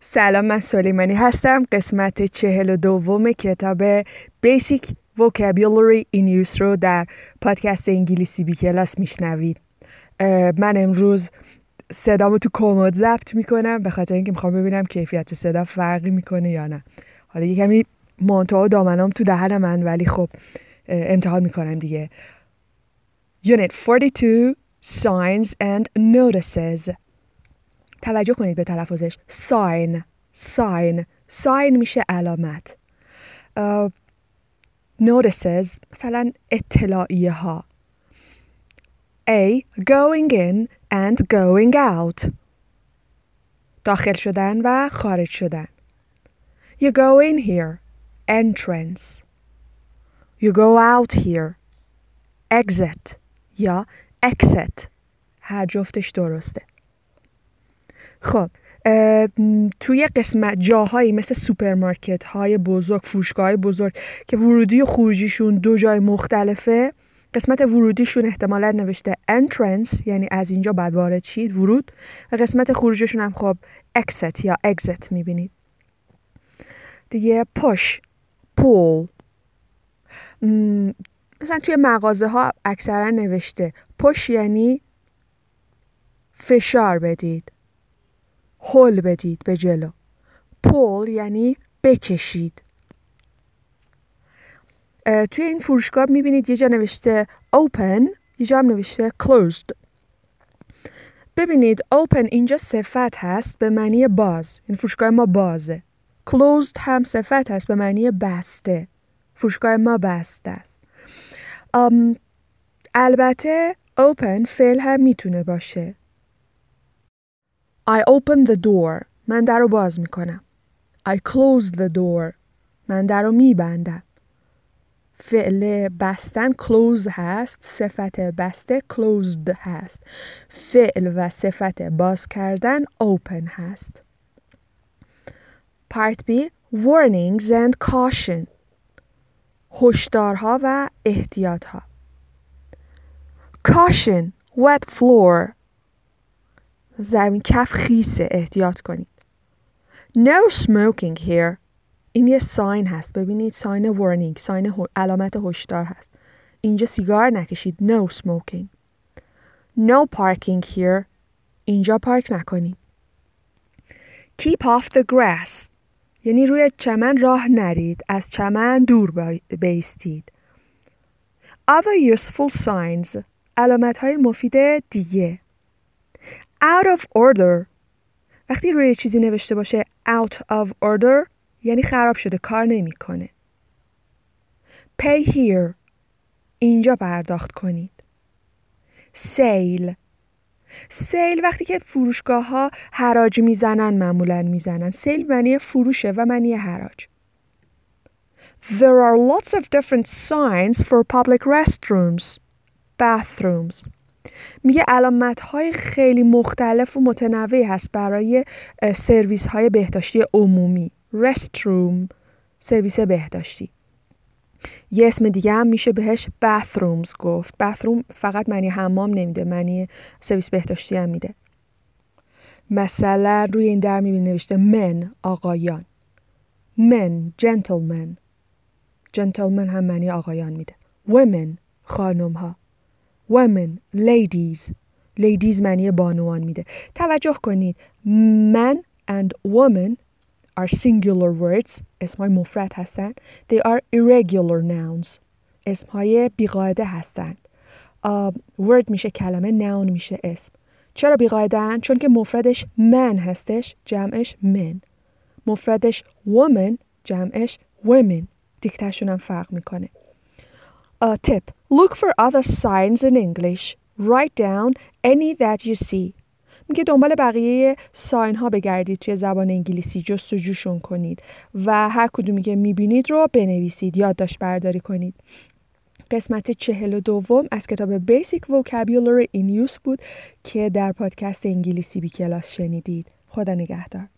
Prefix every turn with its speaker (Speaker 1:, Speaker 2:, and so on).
Speaker 1: سلام من سلیمانی هستم. قسمت چهل و دوم کتاب Basic Vocabulary in Use رو در پادکست انگلیسی بی کلاس میشنوید. من امروز صدامو تو کمد ضبط می‌کنم به خاطر اینکه می‌خوام ببینم کیفیت صدا فرقی می‌کنه یا نه. حالا یه کمی مانتو و دامنام تو دهن من ولی خب امتحان می‌کنم دیگه. Unit 42 Signs and Notices. توجه کنید به تلفظش. ساین. ساین. ساین میشه علامت. نورسز مثلا اطلاعیه ها A. Going in and going out. داخل شدن و خارج شدن. You go in here. Entrance. You go out here. Exit. یا exit. هر جفتش درسته. خب توی قسمت جاهایی مثل سوپرمارکت های بزرگ فروشگاه های بزرگ که ورودی و خروجیشون دو جای مختلفه قسمت ورودیشون احتمالا نوشته entrance یعنی از اینجا بعد وارد شید ورود. و قسمت خروجیشون هم خب exit یا exit می‌بینید. دیگه push pull. مثلا توی مغازه ها اکثرا نوشته push یعنی فشار بدید. هل بدید به جلو. پول یعنی بکشید. توی این فروشگاه می‌بینید یه جا نوشته open یه جا هم نوشته closed. ببینید open اینجا صفت هست به معنی باز. این فروشگاه ما بازه. Closed هم صفت هست به معنی بسته. فروشگاه ما بسته است. البته open فعل هم می‌تونه باشه. I open the door. من در رو باز می‌کنم. I close the door. من در رو میبندم. فعل بستن close هست. صفت بسته closed هست. فعل و صفت باز کردن open هست. Part B Warnings and caution هشدارها و احتیاطها Caution Wet floor زمین کف خیسه احتیاط کنید. No smoking here. این یه ساین هست. ببینید ساین warning ساین علامت هشدار هست. اینجا سیگار نکشید. No smoking. No parking here. اینجا پارک نکنید. Keep off the grass. یعنی روی چمن راه نرید. از چمن دور بیستید. Other useful signs. علامت های مفید دیگه. Out of order. وقتی روی چیزی نوشته باشه out of order یعنی خراب شده کار نمی‌کنه. pay here. اینجا پرداخت کنید. سیل سیل وقتی که فروشگاه ها حراج می‌زنن معمولا می‌زنن. سیل معنی فروشه و معنی حراج. There are lots of different signs for public restrooms. Bathrooms. میگه علامت های خیلی مختلف و متنوعی هست برای سرویس های بهداشتی عمومی. Restroom سرویس بهداشتی. یه اسم دیگه هم میشه بهش bathrooms گفت. Bathroom فقط معنی حمام نمیده معنی سرویس بهداشتی هم میده. مثلا روی این در می‌بینی نوشته men آقایان. Men gentlemen. Gentlemen هم معنی آقایان میده. Women خانم ها women ladies. Ladies معنی بانوان میده. توجه کنید. Man and woman are singular words. اسمهای مفرد هستند they are irregular nouns. اسمهای بیقاعده هستند uh, word میشه کلمه noun میشه اسم. چرا بیقاعده چون که مفردش man هستش جمعش men. مفردش woman جمعش women. دیکتشون هم فرق می‌کنه. A tip. Look for other signs in English. Write down any that you see. میگه دنبال بقیه ساین ها بگردید توی زبان انگلیسی جستجوشون کنید. و هر کدومی که می‌بینید رو بنویسید یادداشت برداری کنید. قسمت چهل و دوم از کتاب Basic Vocabulary in Use بود که در پادکست انگلیسی بی کلاس شنیدید. خدا نگهدار.